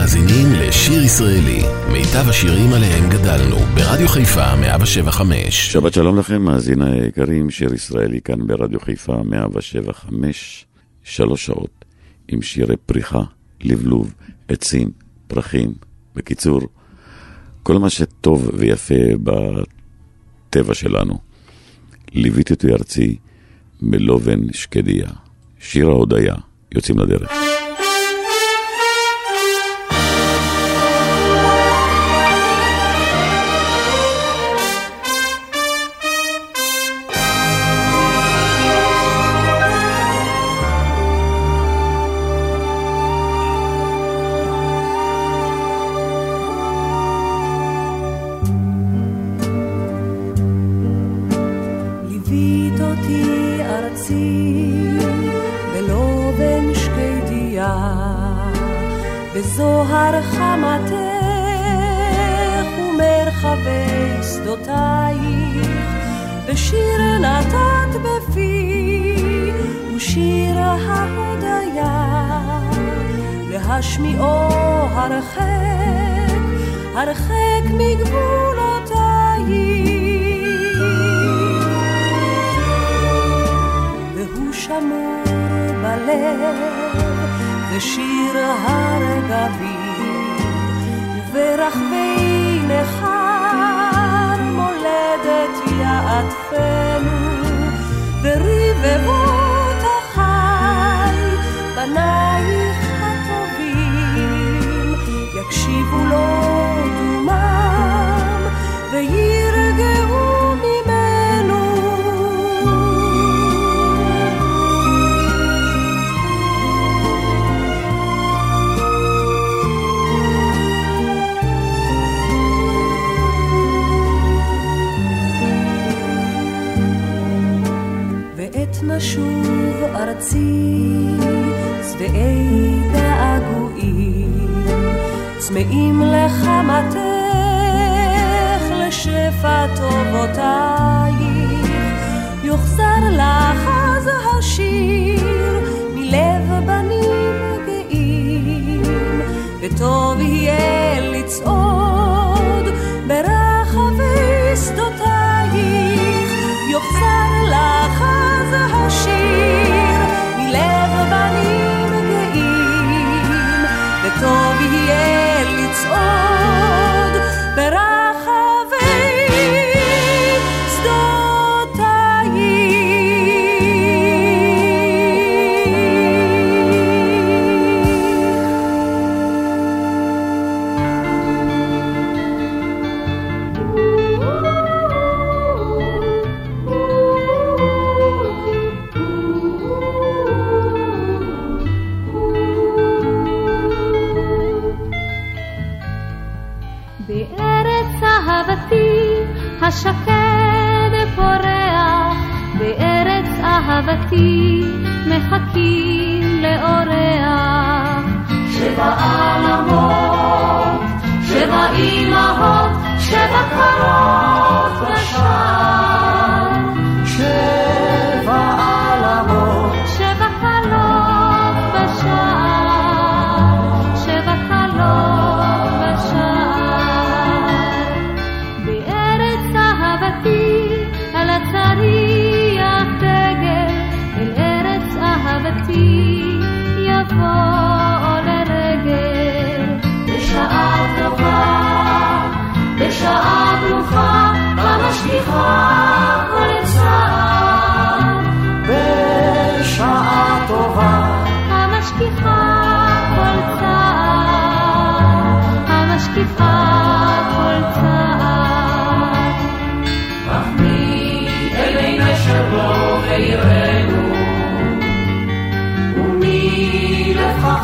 מאזינים לשיר ישראלי, מיטב השירים עליהם גדלנו, ברדיו חיפה 175. שבת שלום לכם, מאזיני היקרים, שיר ישראלי כאן ברדיו חיפה 175, שלוש שעות, עם שירי פריחה, לבלוב, עצים, פרחים. בקיצור, כל מה שטוב ויפה בטבע שלנו. ליוויתי אותי ארצי מלובן שקדיה, שיר ההודיה, יוצאים לדרך.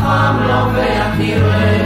אף עם לא ואף יראה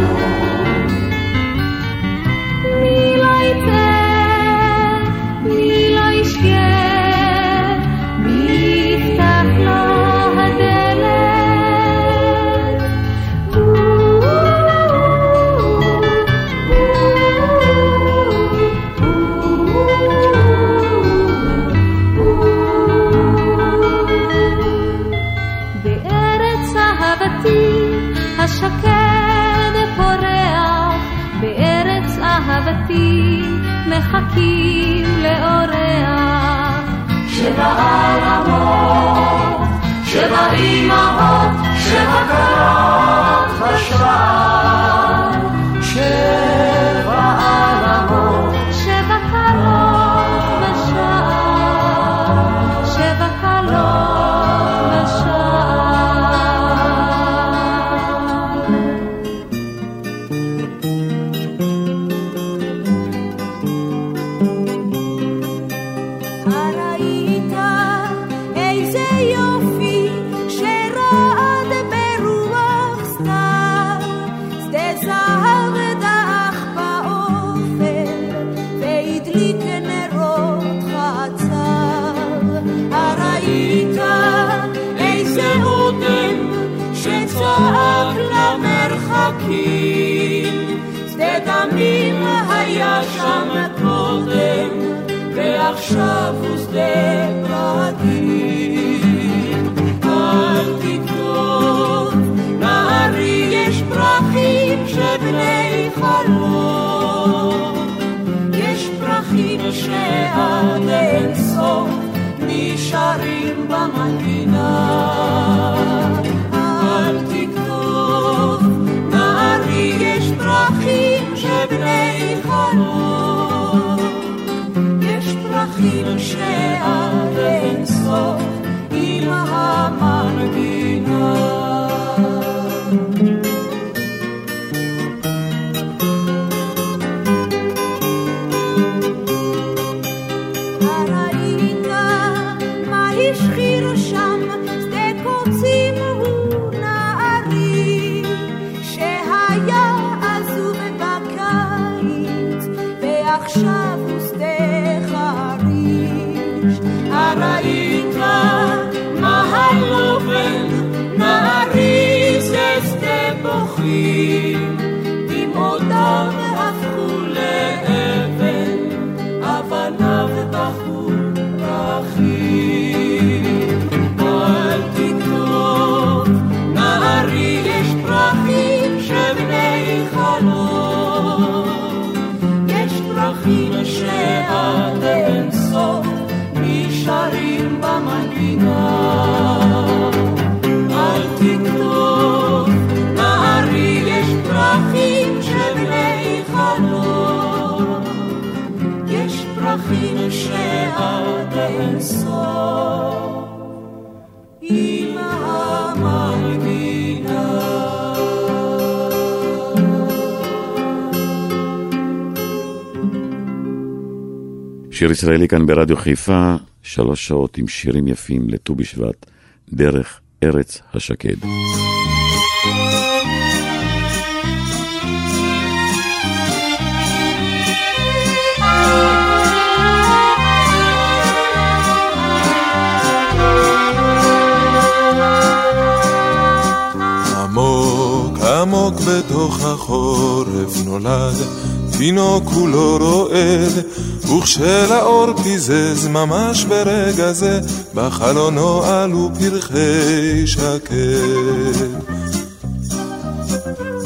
אהבתי השקד פורח, בארץ אהבתי מחכים לאורח. שבע עלמות, שבע אמהות, שבע קרות בשער. ועכשיו הוא שדה פרקים. אל תכתוב, נערי יש פרחים שבני חלום. יש פרחים שעד אין סוף נשארים במנגינה. אל תכתוב, נערי יש פרחים שבני חלום. פרחים שעד אין סוף עם המנגינה. שיר ישראלי כאן ברדיו חיפה, שלוש שעות עם שירים יפים לט"ו בשבט, דרך ארץ השקד. עמוק עמוק בתוך החורף נולד, תינוק כולו רועד, וכשלאור פיזז ממש ברגע זה, בחלונו עלו פרחי שקד.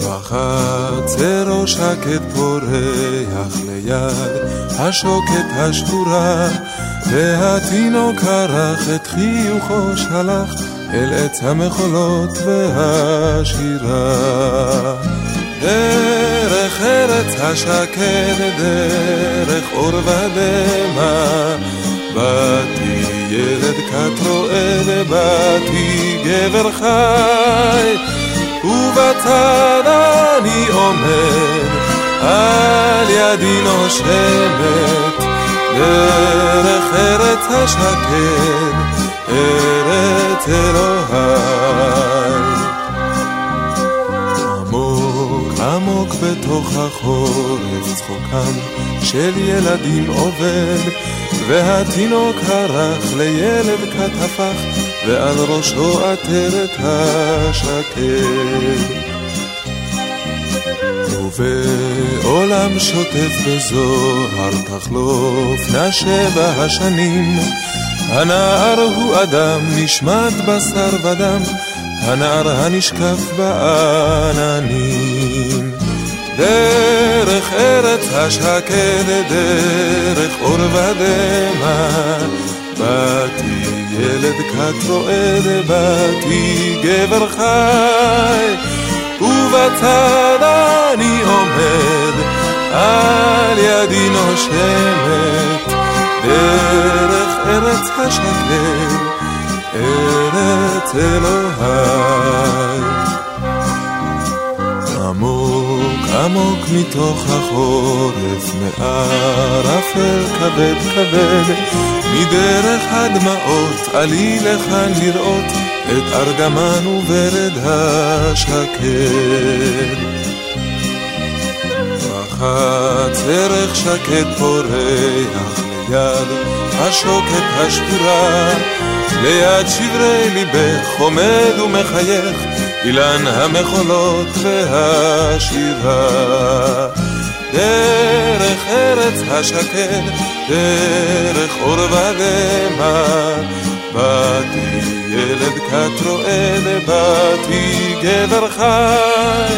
בחצרו שקט פורח ליד השוקת השבורה, והתינוק ערך את חיוכו שלח אל עץ המחולות והשירה. דרך ארץ השקד, דרך אור ודמע, באתי ילד כת רועד, באתי גבר חי, ובצד אני עומד, על ידי נושבת דרך ארץ השקד, ארץ אלוהי. בתוך החורף צחוקם של ילדים עובד, והתינוק הרך לילד כת הפך, ועל ראשו עטרת השקד. ובעולם שוטף בזוהר תחלופנה שבע השנים הנער הוא אדם נשמט בשר ודם הנער הנשקף בעננים דרך ארץ השקד, דרך אור ודמע. באתי ילד כת רועד, באתי גבר חי. ובצד אני עומד, על ידי נושמת, דרך ארץ השקר, ארץ אלוהי. עמוק מתוך החורף, מערפל כבד כבד, מדרך הדמעות עלי לכאן לראות את ארגמן וברד השקד. רחץ ערך שקד פורח ליד השוקת השבורה, ליד שברי ליבך עומד ומחייך אילן המחולות והשירה. דרך ארץ השקד, דרך אור ודמע, באתי ילד כת רואה באתי גבר חי,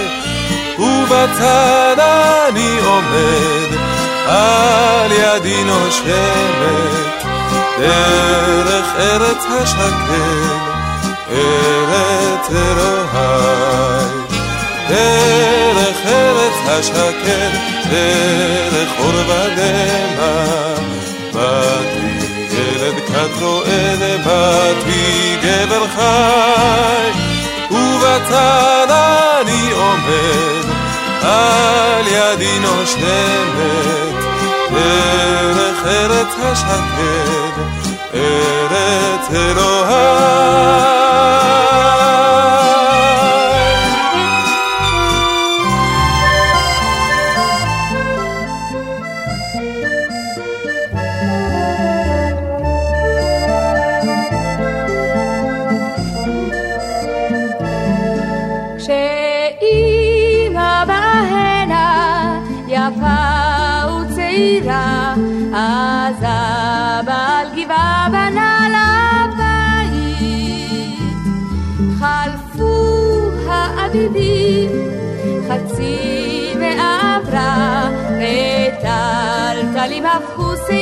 ובצד אני עומד, על ידי נושמת, דרך ארץ השקד, ארץ אלוהי. דרך ארץ השקד, דרך אור ודמע, באתי ילד כת רועד באתי גבר חי, ובצד אני עומד, על ידי נושמת, דרך ארץ השקד, ארץ אלוהי.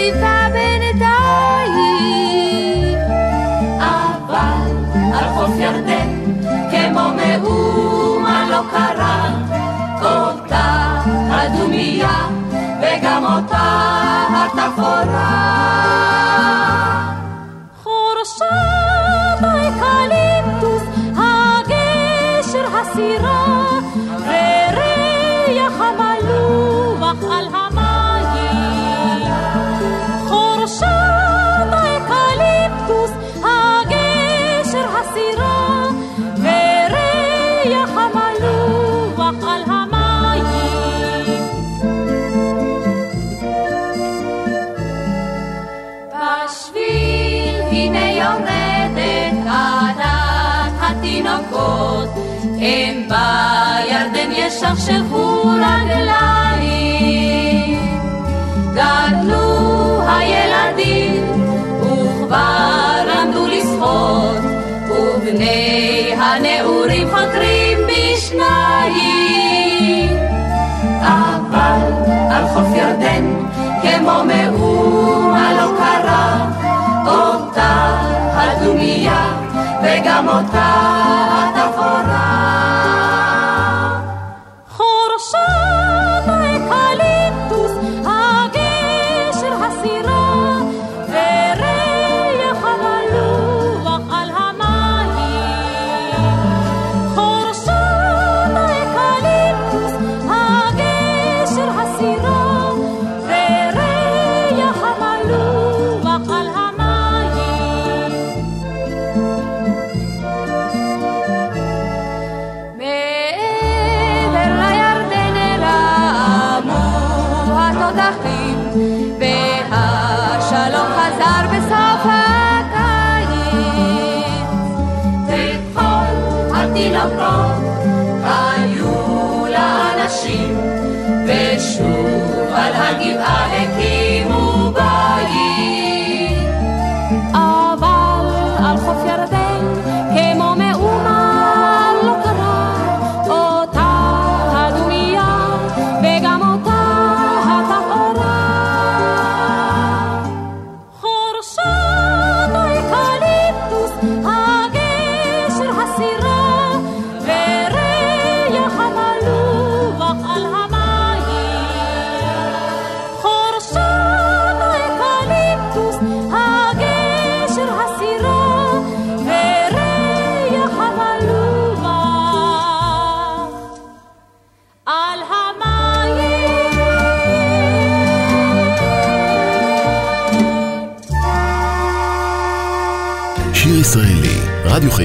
שיבה בינתיים. אבל על חוף ירדן, כמו מאומה לא קרה, הם בירדן ישכשכו רגליים. גדלו הילדים וכבר למדו לשחות, ובני הנעורים חותרים בשניים. אבל על חוף ירדן, כמו מאומה לא קרה, אותה הדומיה וגם אותה Di 公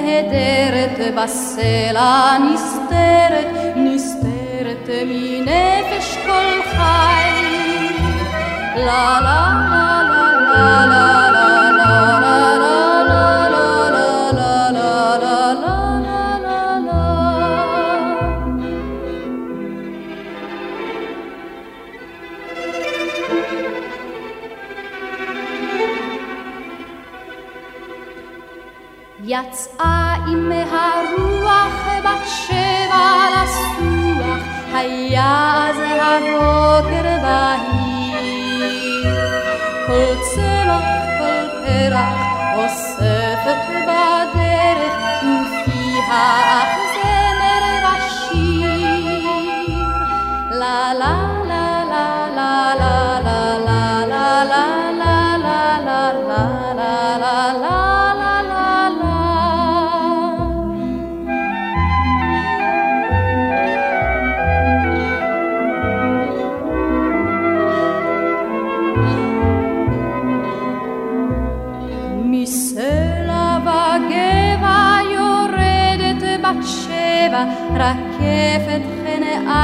נהדרת בסלע נסתרת, נסתרת מנפש כל חי. לה לה לה לה לה לה לה שבע לסוח, היה אז הבוקר בהיר. כל צמח,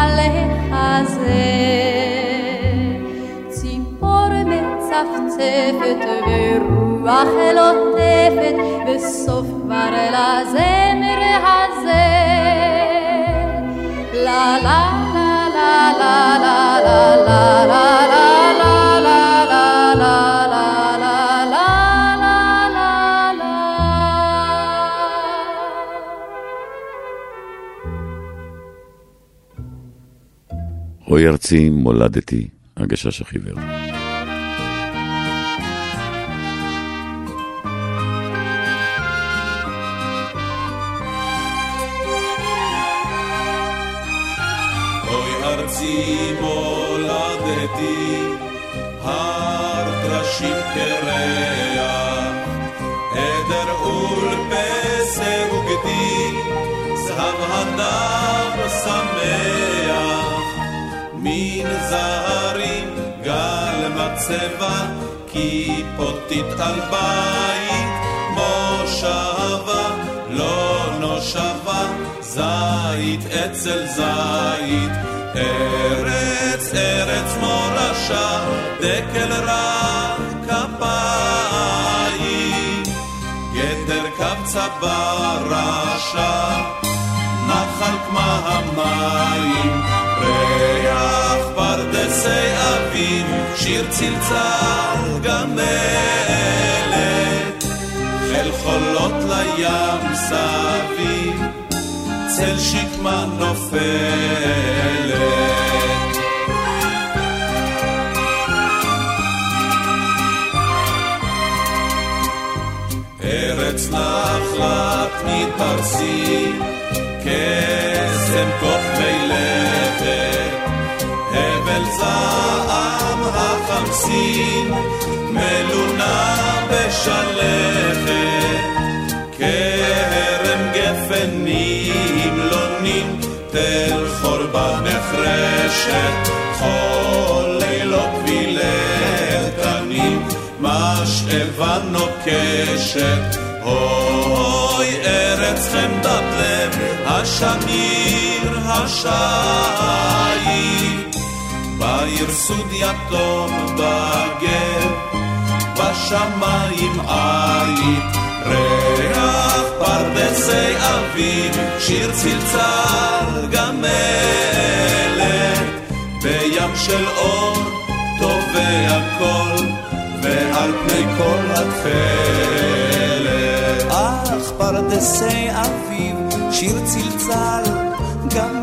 החזה. ציפור מצפצפת ורוח לוטפת, וסוף כבר לזמר הזה. לה לה לה לה לה לה לה לה רועי ארצי, מולדתי, הגשש החיוור. אוי ארצי מולדתי, הר גל מצבה, כיפותית על בית, מושבה לא נושבה, זית אצל זית, ארץ ארץ מורשה, דקל רך כפיים, גדר קבצה ברשע, נחל כמה המים, פרדסי אביב, שיר צלצל גמלת, חיל חולות לים סביב, צל שקמה נופלת. ארץ נחלת מפרסי, קסם כוך צבאם החמסין, מלונה בשלכת, כרם גפנים לא לונים, תל חורבה נחרשת, חול לילות ולתנים, משאבה נוקשת, אוי ארץ חמדת לב, השמיר השעיר. בעיר סוד יתום בגר, בשמיים עית, ריח פרדסי אביב, שיר צלצל גמלת, בים של אור טובע קול, ועל פני כל התכלת. אך פרדסי אביב, שיר צלצל גמלת.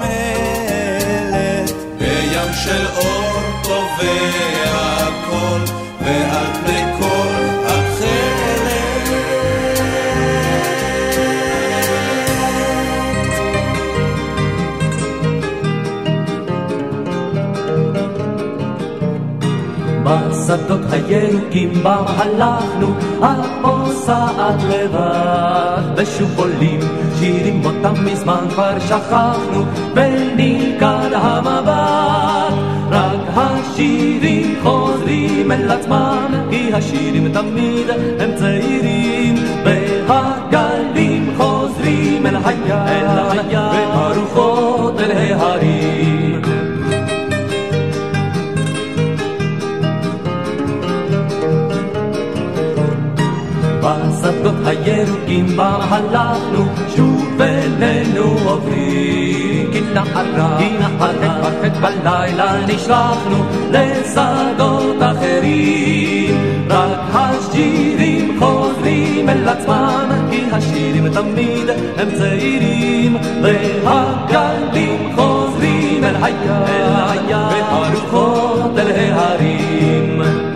של אור טובע קול, ועל פני כל בשדות הירוקים בם הלכנו, הפוסעת לבד, ושוב עולים שירים אותם מזמן כבר שכחנו, ונלכד המבט. השירים חוזרים אל עצמם, כי השירים תמיד הם צעירים, והגלים חוזרים אל הים, והרוחות אל ההרים. בשדות הירוקים בם הלכנו, שוב אלינו עוברים. נערה, כי נערה, פרפת בלילה נשלחנו לשדות אחרים. רק השירים חוזרים אל עצמם, כי השירים תמיד הם צעירים. והגלים חוזרים אל הים, והרוחות אל ההרים.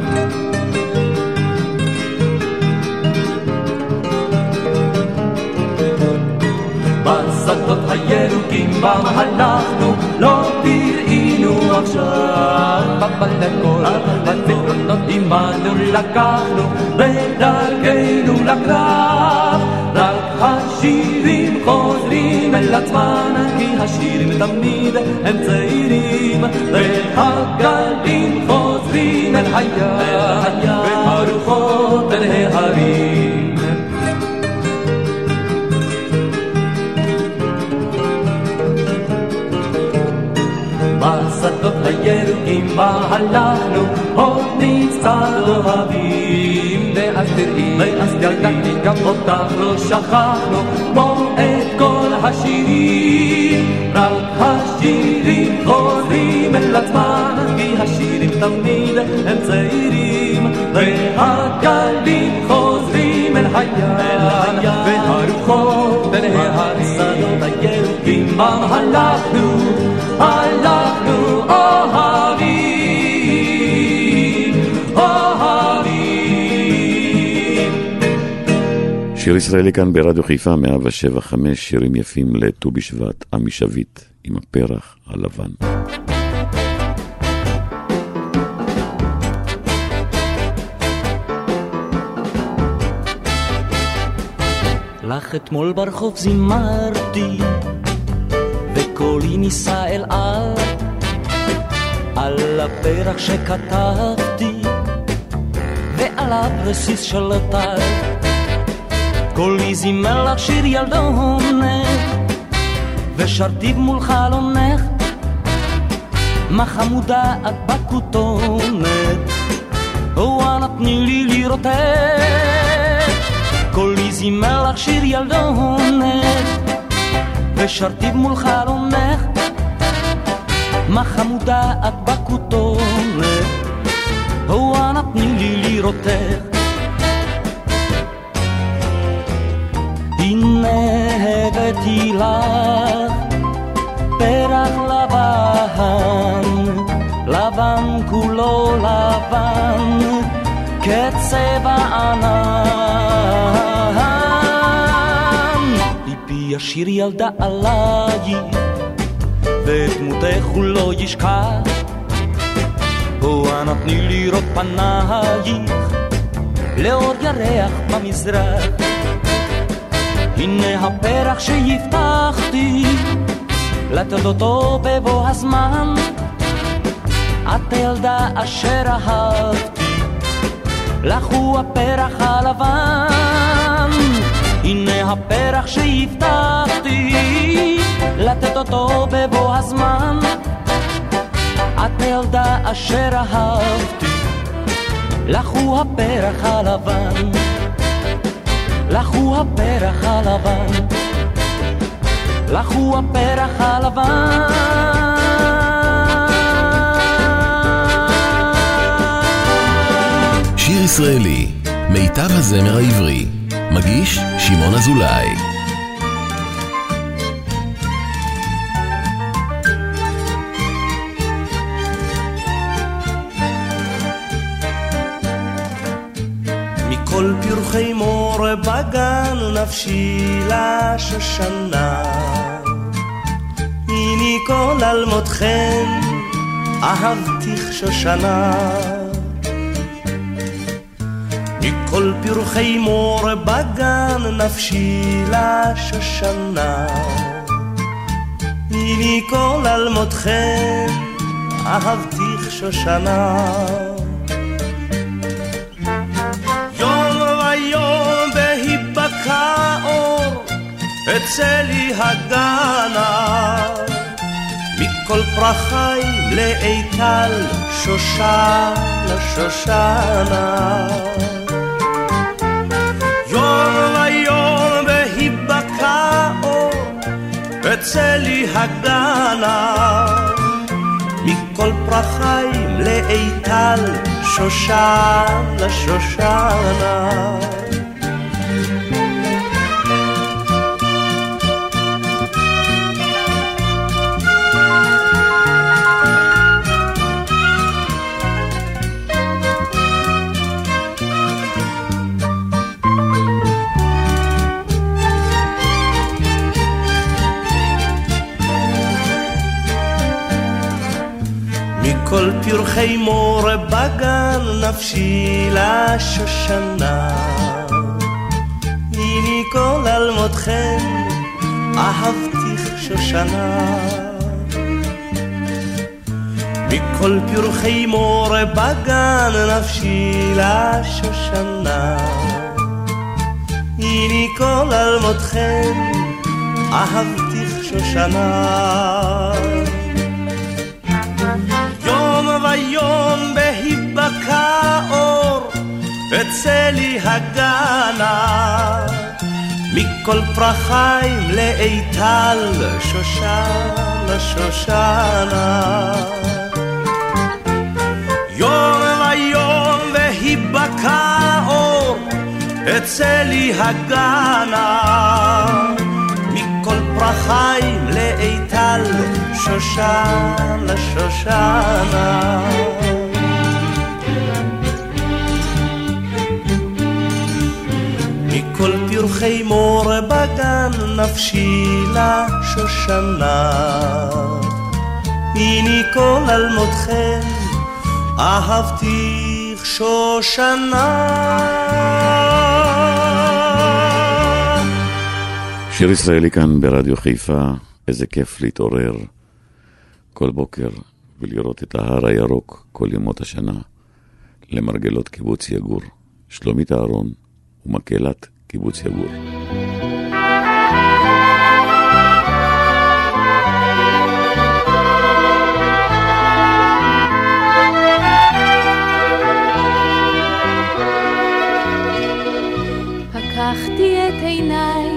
בם הלכנו, לא תראינו עכשיו. בבלקול, בזיכרונות עמנו לקחנו, בדרכנו לקרב. רק השירים חוזרים אל עצמם, כי השירים תמיד הם צעירים. והגלים חוזרים אל הים, והרוחות אל ההרים. בשדות הירוקים בה הלכנו, עוד נצטד אוהבים. ואז תראי, ואז ידעתי גם אותך לא שכחנו, כמו את כל השירים. רק השירים חוזרים אל עצמם, כי השירים תמיד הם צעירים. והגלים חוזרים אל הים, והרוחות אל ההרים. שדות הירוקים בם הלכנו. שיר ישראלי כאן ברדיו חיפה 175, שירים יפים לט"ו בשבט, עמי שביט, עם הפרח הלבן. לך אתמול ברחוב זימרתי, וקולי נישא אל על, על הפרח שכתבתי, ועל הבסיס של טל. קולי זימר לך שיר ילדונת, ושרתיו מול חלונך, מה חמודה את בכותונת, וואלה תני לי לראותך. קולי זימר לך שיר ילדונת, ושרתיו מול חלונך, מה חמודה את בכותונת, וואנה תני לי לראותך. הנה הבאתי לך פרח לבן, לבן כולו לבן, כצבע ענן. ליבי ישיר ילדה עלייך, ודמותך הוא לא ישכח. בוא אנא תני לראות פנייך, לאור ירח במזרח. הנה הפרח שהבטחתי, לתת אותו בבוא הזמן. את הילדה אשר אהבתי, לך הוא הפרח הלבן. הנה הפרח שהבטחתי, לתת אותו בבוא הזמן. את הילדה אשר אהבתי, לך הוא הפרח הלבן, לך הוא הפרח הלבן, לך הוא הפרח הלבן. שיר ישראלי, מיטב הזמר העברי, מגיש שמעון אזולאי. מור בגן נפשי לשושנה. הנה כל אלמותכם אהבתיך שושנה. מכל פרחי מור בגן נפשי לשושנה. הנה כל אלמותכם אהבתיך שושנה. אצלי הגנה מכל פרחי מלאי טל שושנה שושנה יום ויום בהיבקע אור אצלי הגנה מכל פרחי מלאי טל שושנה שושנה פרחי מור בגן נפשי לשושנה. הנה כל אלמותכם אהבתיך שושנה. מכל פרחי מור בגן נפשי לשושנה. הנה כל אלמותכם אהבתיך שושנה. יום ויום בהיבקע אור אצלי הגנה. מכל פרחי מלאי טל שושנה שושנה. יום ויום בהיבקע אור אצלי הגנה. מכל פרחי מלאי טל שושנה שושנה מכל פרחי מור בגן נפשי לשושנה. הנה כל אלמותכם אהבתיך שושנה. שיר ישראלי כאן ברדיו חיפה, איזה כיף להתעורר כל בוקר ולראות את ההר הירוק כל ימות השנה למרגלות קיבוץ יגור, שלומית אהרון ומקהלת קיבוץ יגור. פקחתי את עיניי,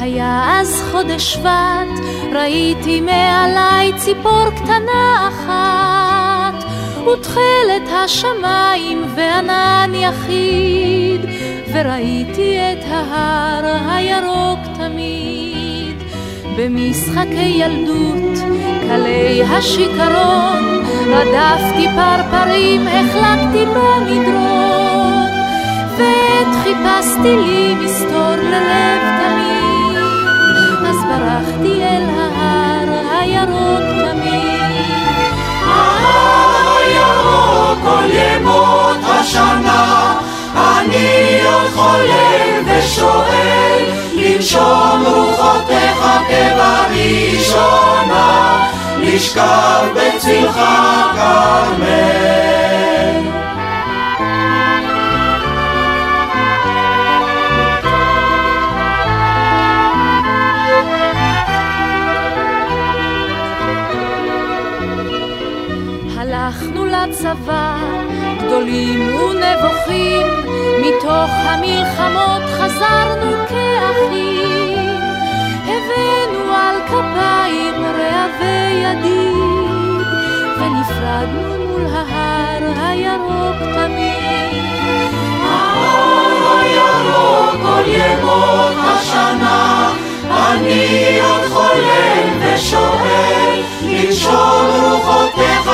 היה אז חודש שבט, ראיתי מעליי ציפור קטנה אחת, ותכלת השמיים וענן יחיד, וראיתי את ההר הירוק תמיד. במשחקי ילדות, קלי השיכרון, רדפתי פרפרים, החלקתי במדרון. ועת חיפשתי לי מסתור ללב תמיד, אז ברחתי אל ההר הירוק תמיד. הירוק כל ימות השנה, אני עוד חולם ושואל, לנשום רוחותיך כבראשונה, לשכב בצלך כרמל. לצבא, גדולים ונבוכים, מתוך המלחמות חזרנו כאחים. הבאנו על כפיים רעבי ידיד, ונפרדנו מול ההר הירוק תמיד. ההר הירוק כל ימות השנה, אני עוד חולם ושואל, לנשום רוחותיך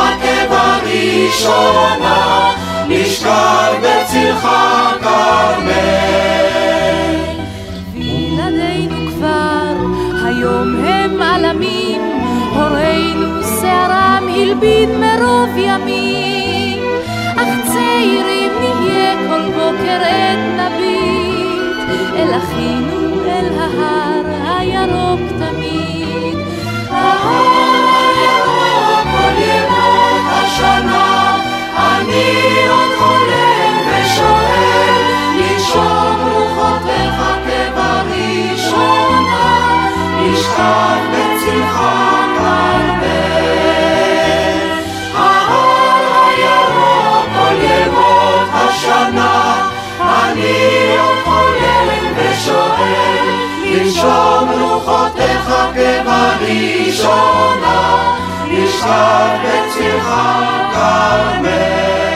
כבראשונה, נשכב בצלך כרמל. וילדינו כבר היום הם עלמים, הורינו שערם הלבין מרוב ימים, אך צעירים נהיה כל בוקר עת נביט, אל אחינו השנה, אני עוד חולם ושואל, לנשום רוחותיך כבראשונה, נשכב בצלך כרמל. ההר הירוק כל ימות השנה, אני עוד רוחותיך כבראשונה, נשכב בצלך כרמל.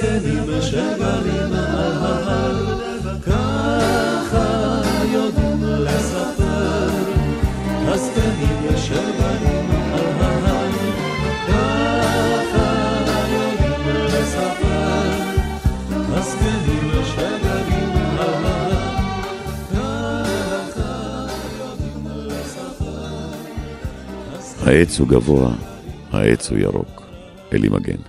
הזקנים ושבלים ההר, ההר, ככה יודעים לספר. הזקנים ושבלים העץ הוא גבוה, העץ הוא ירוק. אלי מגן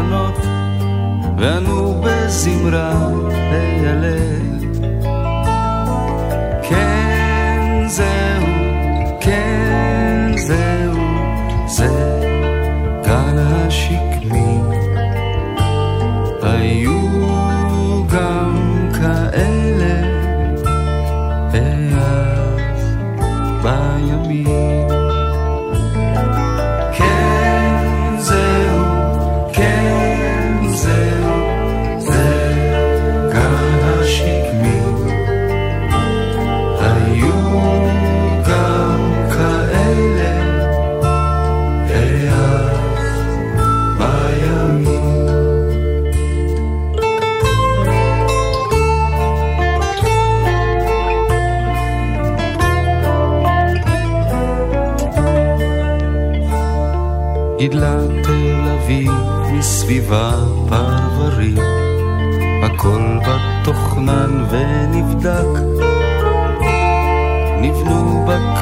הבנות וענו בזמרה להלל.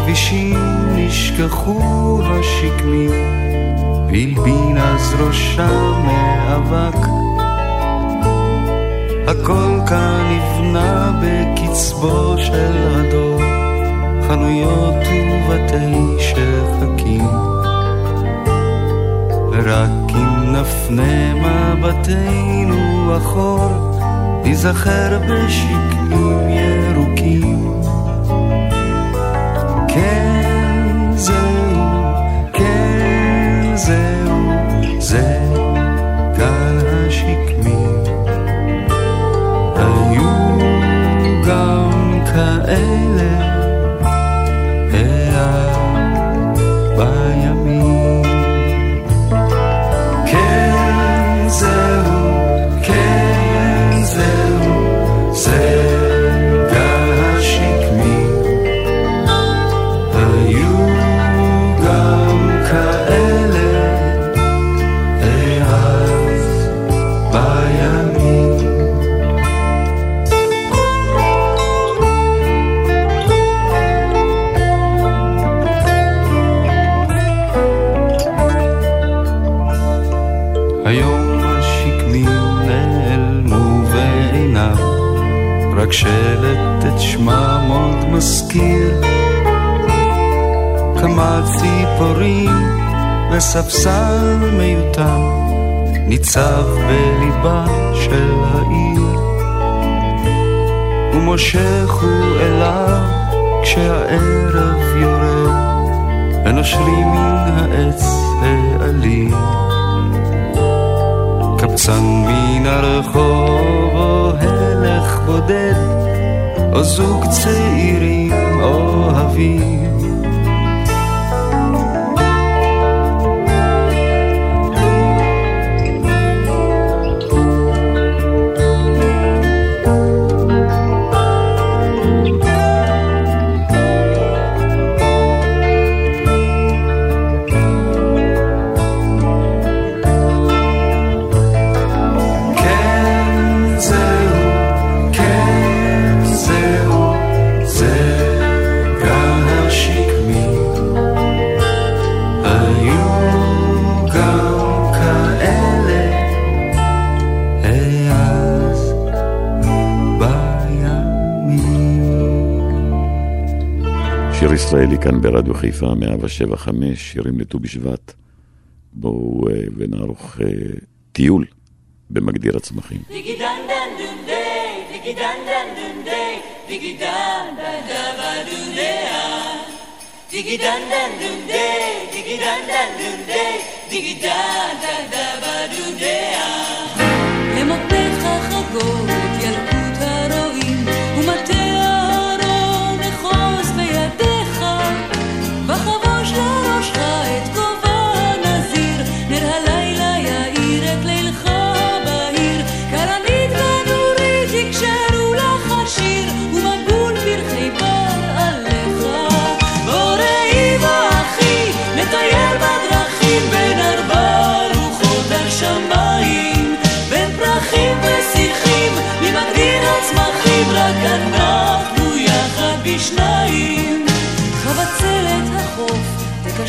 נבנו בכבישים, נשכחו השקמים, והלבין אז ראשה מאבק. הכל כאן נבנה בקצבו של הדור, חנויות ובתי שחקים. ורק אם נפנה מבטנו אחור, ניזכר בשקמים ירוקים. שיר ישראלי כאן ברדיו חיפה, 175, שירים לט"ו בשבט. בואו אה, ונערוך אה, טיול במגדיר הצמחים. Diggy dun dun dun day, diggy dun dun dun day, diggy dun dun da ba dun day ah.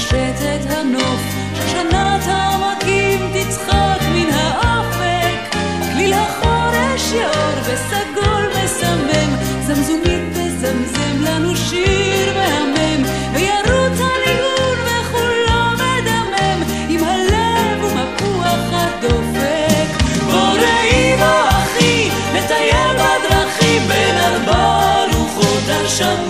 את הנוף. שושנת העמקים תצחק מן האופק. כליל החורש יאור וסגול מסמם זמזומית תזמזם לנו שיר מהמם. וירוץ הניגון וכולו מדמם. עם הלב ומפוח הדופק. בוא ראי בוא אחי נטייל בדרכים. בין ארבע רוחות השמיים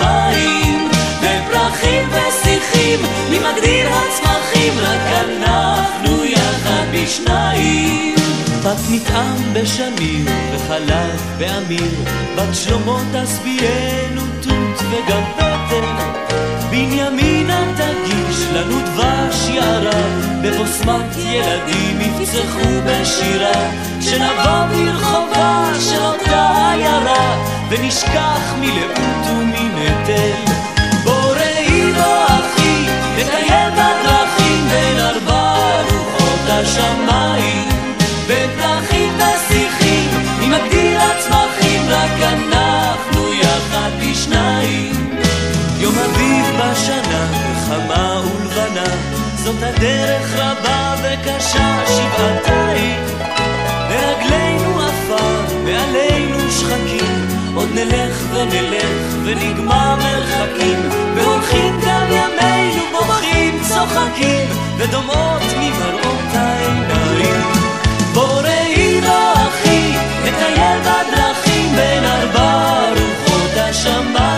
ושיחים ממגדיר הצמחים רק אנחנו יחד בשניים. בת מטעם בשמיר וחלב באמיר בת שלמה תשביענו תות וגם פטל בנימינה תגיש לנו דבש יערה בבוסמת ילדים יפצחו בשירה. שנבוא ברחובה של אותה עיירה ונשכח מלאות ומנטל זאת הדרך רבה וקשה שבעתיים. ברגלינו עפר, מעלינו שחקים, עוד נלך ונלך ונגמר מרחקים, והולכים גם ימינו בוכים, צוחקים, ודומעות ממראות העיניים. בוראי לא אחי, נטייל בדרכים בין ארבע רוחות השמיים,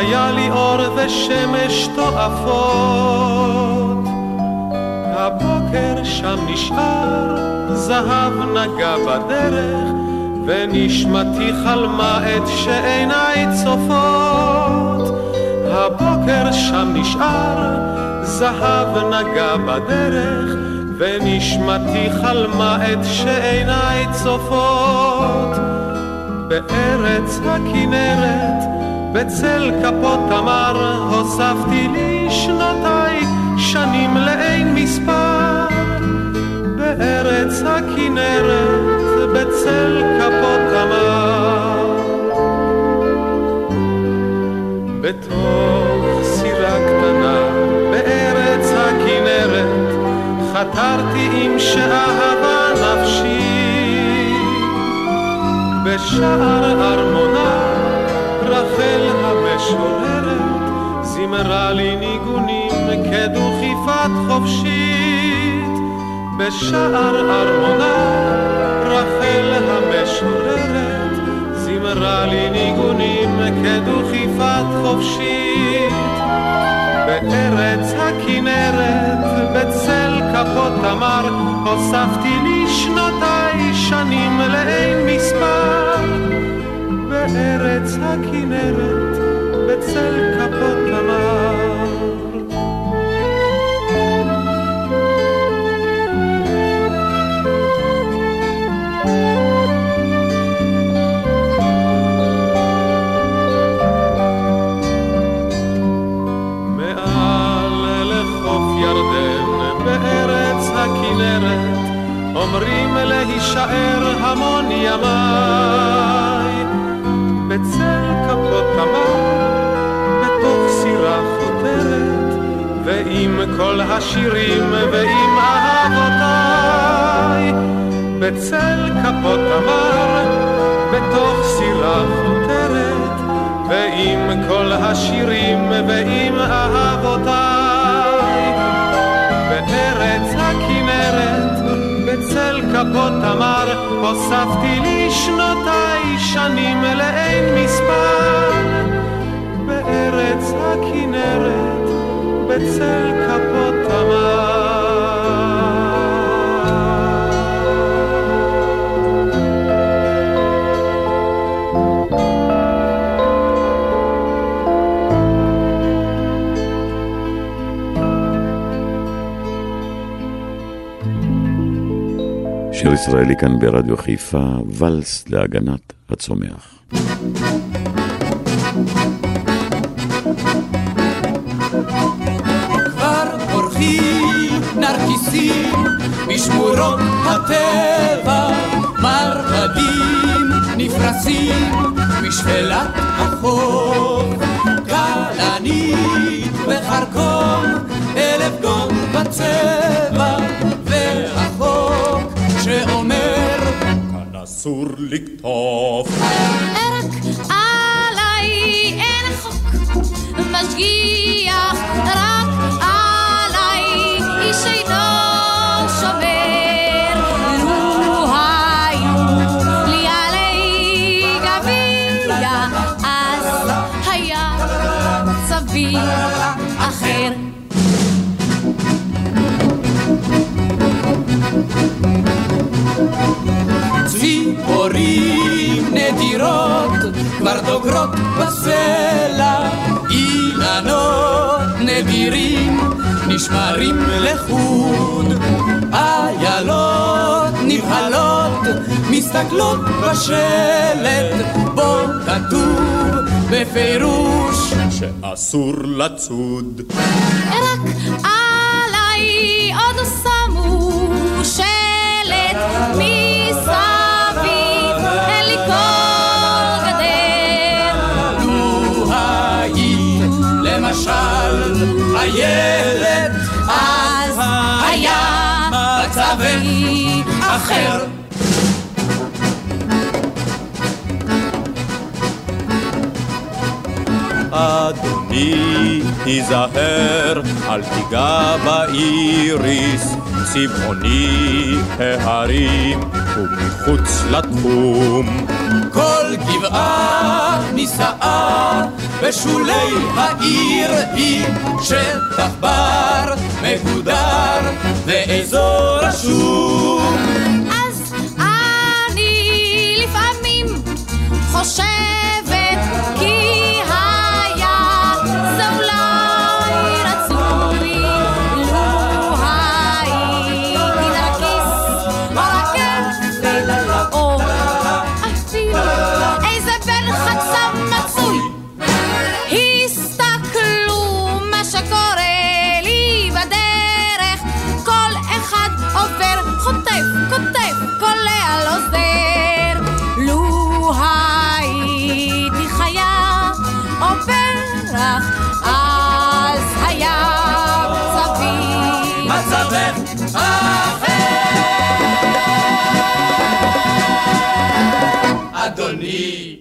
היה לי אור ושמש תועפות. הבוקר שם נשאר, זהב נגע בדרך, ונשמתי חלמה את שעיניי צופות. הבוקר שם נשאר, זהב נגע בדרך, ונשמתי חלמה את שעיניי צופות. בארץ הכנרת, בצל כפות תמר, הוספתי לי שנותיי, שנים לאין מספר. בארץ הכנרת, בצל כפות תמר. בתוך סירה קטנה, בארץ הכנרת, חתרתי עם שאהבה נפשי. בשער ארמונה, המשוררת, זימרה לי ניגונים כדוכיפת חופשית. בשער ארמונה, רחל המשוררת, זימרה לי ניגונים כדוכיפת חופשית. בארץ הכנרת, בצל כפות תמר, הוספתי לי שנותיי שנים לאין מספר. בארץ הכנרת, בצל כפות הכנרת, אומרים להישאר המון ימיי. כל השירים ועם אהבותיי. בצל כפות תמר, בתוך סירה חותרת, ועם כל השירים ועם אהבותיי. בארץ הכנרת, בצל כפות תמר, הוספתי לי שנותיי שנים לאין מספר. בארץ הכנרת, בצל כפות תמר. שיר ישראלי כאן ברדיו חיפה, ואלס להגנת הצומח. בשמורות הטבע, מרבדים נפרסים בשפלת החוף. כלנית וחרקום, אלף גון בצבע, והחוק שאומר כאן אסור לקטוף. רק עליי אין חוק משגיח, רק ציפורים נדירות כבר דוגרות בסלע, אילנות נדירים נשמרים לחוד, איילות נבהלות מסתכלות בשלט, בו כתוב בפירוש שאסור לצוד. רק עליי עוד שמו שלט מסביב, איילת, אז היה מצבי אחר. אדוני, היזהר, אל תיגע באיריס, צבעוני ההרים ומחוץ לתחום. כל גבעה נישאה בשולי העיר היא שטח בר מגודר ואזור רשום. אז אני לפעמים חושבת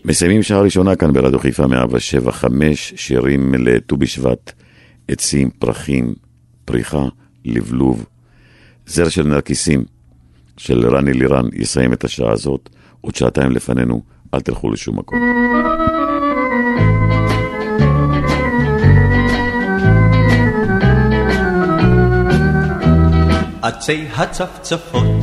מסיימים שעה ראשונה כאן ברדיו חיפה 175, שירים לט"ו בשבט, עצים, פרחים, פריחה, לבלוב. זר של נרקיסים של רני לירן יסיים את השעה הזאת, עוד שעתיים לפנינו, אל תלכו לשום מקום. עצי הצפצפות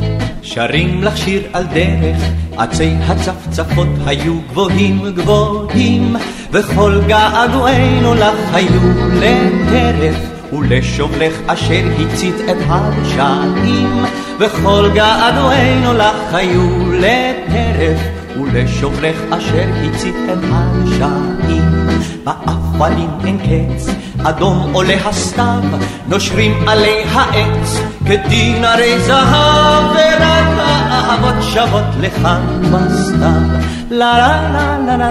שרים לך שיר על דרך, עצי הצפצפות היו גבוהים גבוהים, וכל געגועינו לך היו לטרף, ולשובלך אשר הצית את הרשעים, וכל געגועינו לך היו לטרף, ולשובלך אשר הצית את הרשעים. באפלים אין קץ, אדום עולה הסתיו, נושרים עלי העץ, כדין הרי זהב, ורק האהבות שוות לכאן בסתיו. לה לה לה לה לה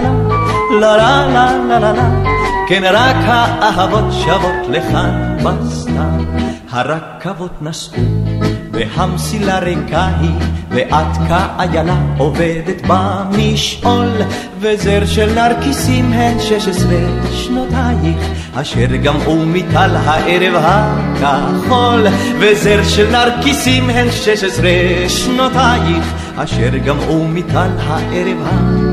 לה לה לה לה לה לה כן רק האהבות שוות לכאן בסתיו. הרכבות נסעו והמסילה ריקה היא, ואת כאיילה עובדת במשעול, וזר של נרקיסים הן שש עשרה שנותייך, אשר גמעו מטל הערב הכחול, וזר של נרקיסים הן שש עשרה שנותייך, אשר גמעו מטל הערב הכחול.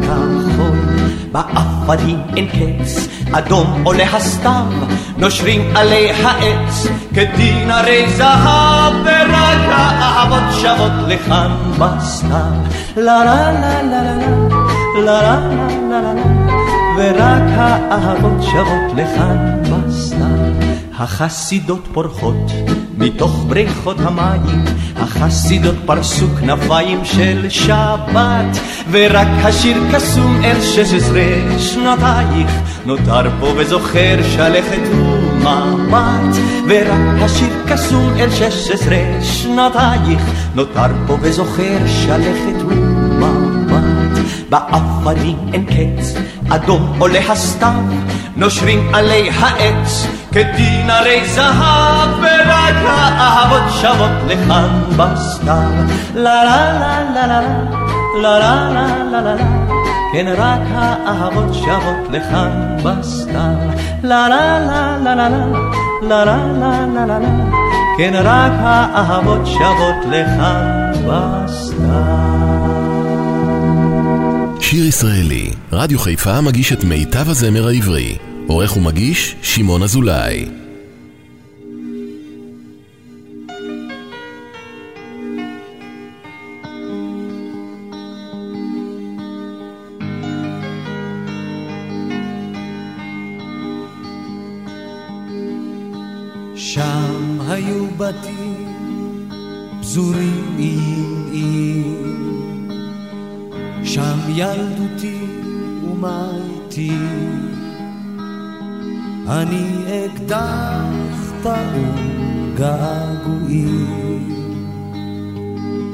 באפלים אין קץ, אדום עולה הסתיו, נושרים עלי העץ, כדין הרי זהב, ורק האהבות שוות לכאן בסתיו. לה לה לה לה לה לה לה לה לה ורק האהבות שוות לכאן בסתיו. החסידות פורחות מתוך בריכות המים, החסידות פרסו כנפיים של שבת, ורק השיר קסום אל שש עשרה שנותייך, נותר פה וזוכר שלכת ומבט, ורק השיר קסום אל שש עשרה שנותייך, נותר פה וזוכר שלכת ומבט. באפלים אין קץ, אדום עולה הסתיו, נושרים עלי העץ, כדין הרי זהב, ורק האהבות שוות לכאן בסתיו. לה לה לה לה לה לה לה לה לה לה לה כן רק האהבות שוות לכאן בסתיו. לה לה לה לה לה לה לה לה לה לה לה כן רק האהבות שוות לכאן בסתיו. שיר ישראלי, רדיו חיפה מגיש את מיטב הזמר העברי. עורך ומגיש, שמעון אזולאי. אני אקדח טעון געגועים,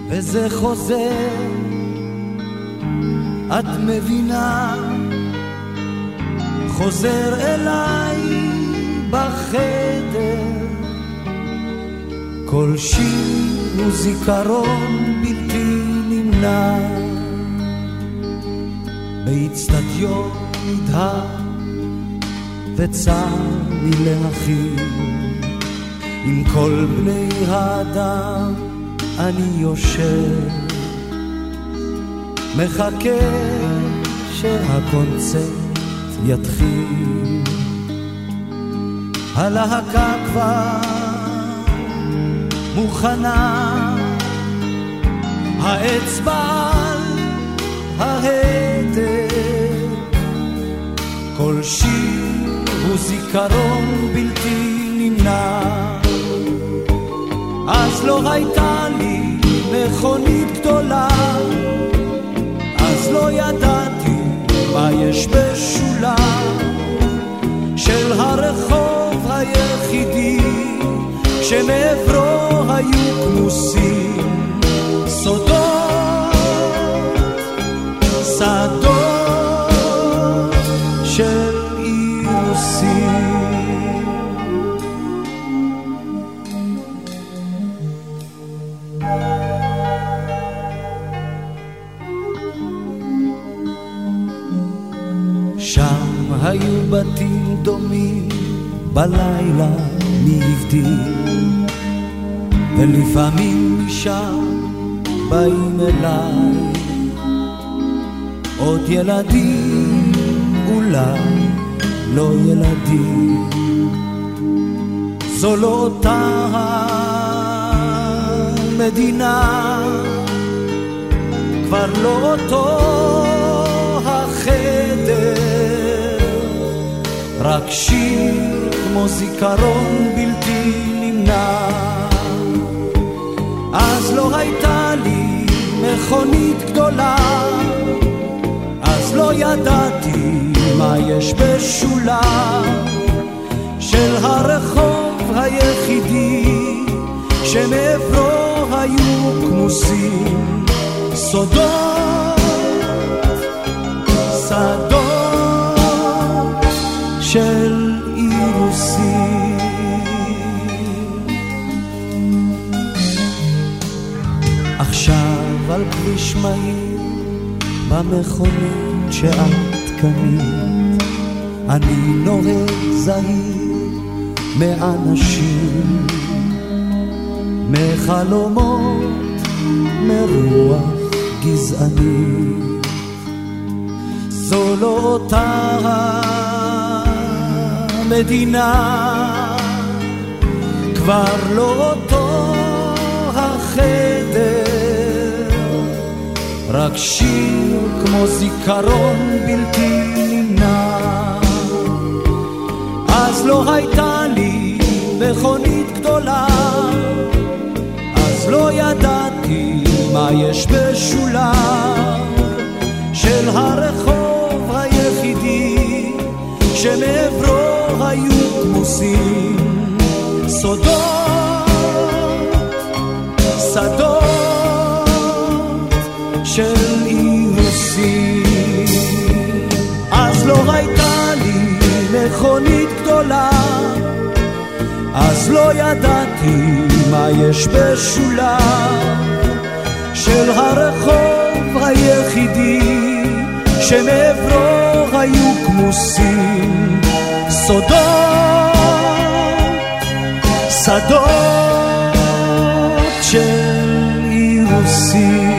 וזה חוזר, את מבינה, חוזר אליי בחדר. כל שיר הוא זיכרון בלתי נמנע, באצטדיון נדהר וצר לי להכיל, עם כל בני האדם אני יושב, מחכה שהקונצרט יתחיל. הלהקה כבר מוכנה, האצבע על ההדק, כל שיר הוא זיכרון בלתי נמנע. אז לא הייתה לי מכונית גדולה, אז לא ידעתי מה יש בשולה. של הרחוב היחידי שמעברו היו כמוסים. סודות, שדות דומים בלילה מי הבדיל? ולפעמים משם באים אליי עוד ילדים אולי לא ילדים. זו לא אותה המדינה כבר לא אותו רק שיר כמו זיכרון בלתי נמנע. אז לא הייתה לי מכונית גדולה, אז לא ידעתי מה יש בשולה של הרחוב היחידי שמעברו היו כמוסים סודות, שדות מהיר במכונית שאת קנית. אני נוהג זהיר מאנשים מחלומות מרוח גזענית זו לא אותה המדינה כבר לא אותו החדר רק שיר כמו זיכרון בלתי נמנע. אז לא הייתה לי מכונית גדולה אז לא ידעתי מה יש בשולה. של הרחוב היחידי שמעברו היו כמוסים סודות, שדות מכונית גדולה, אז לא ידעתי מה יש בשולה של הרחוב היחידי שמעברו היו כמוסים סודות, שדות של אירוסים.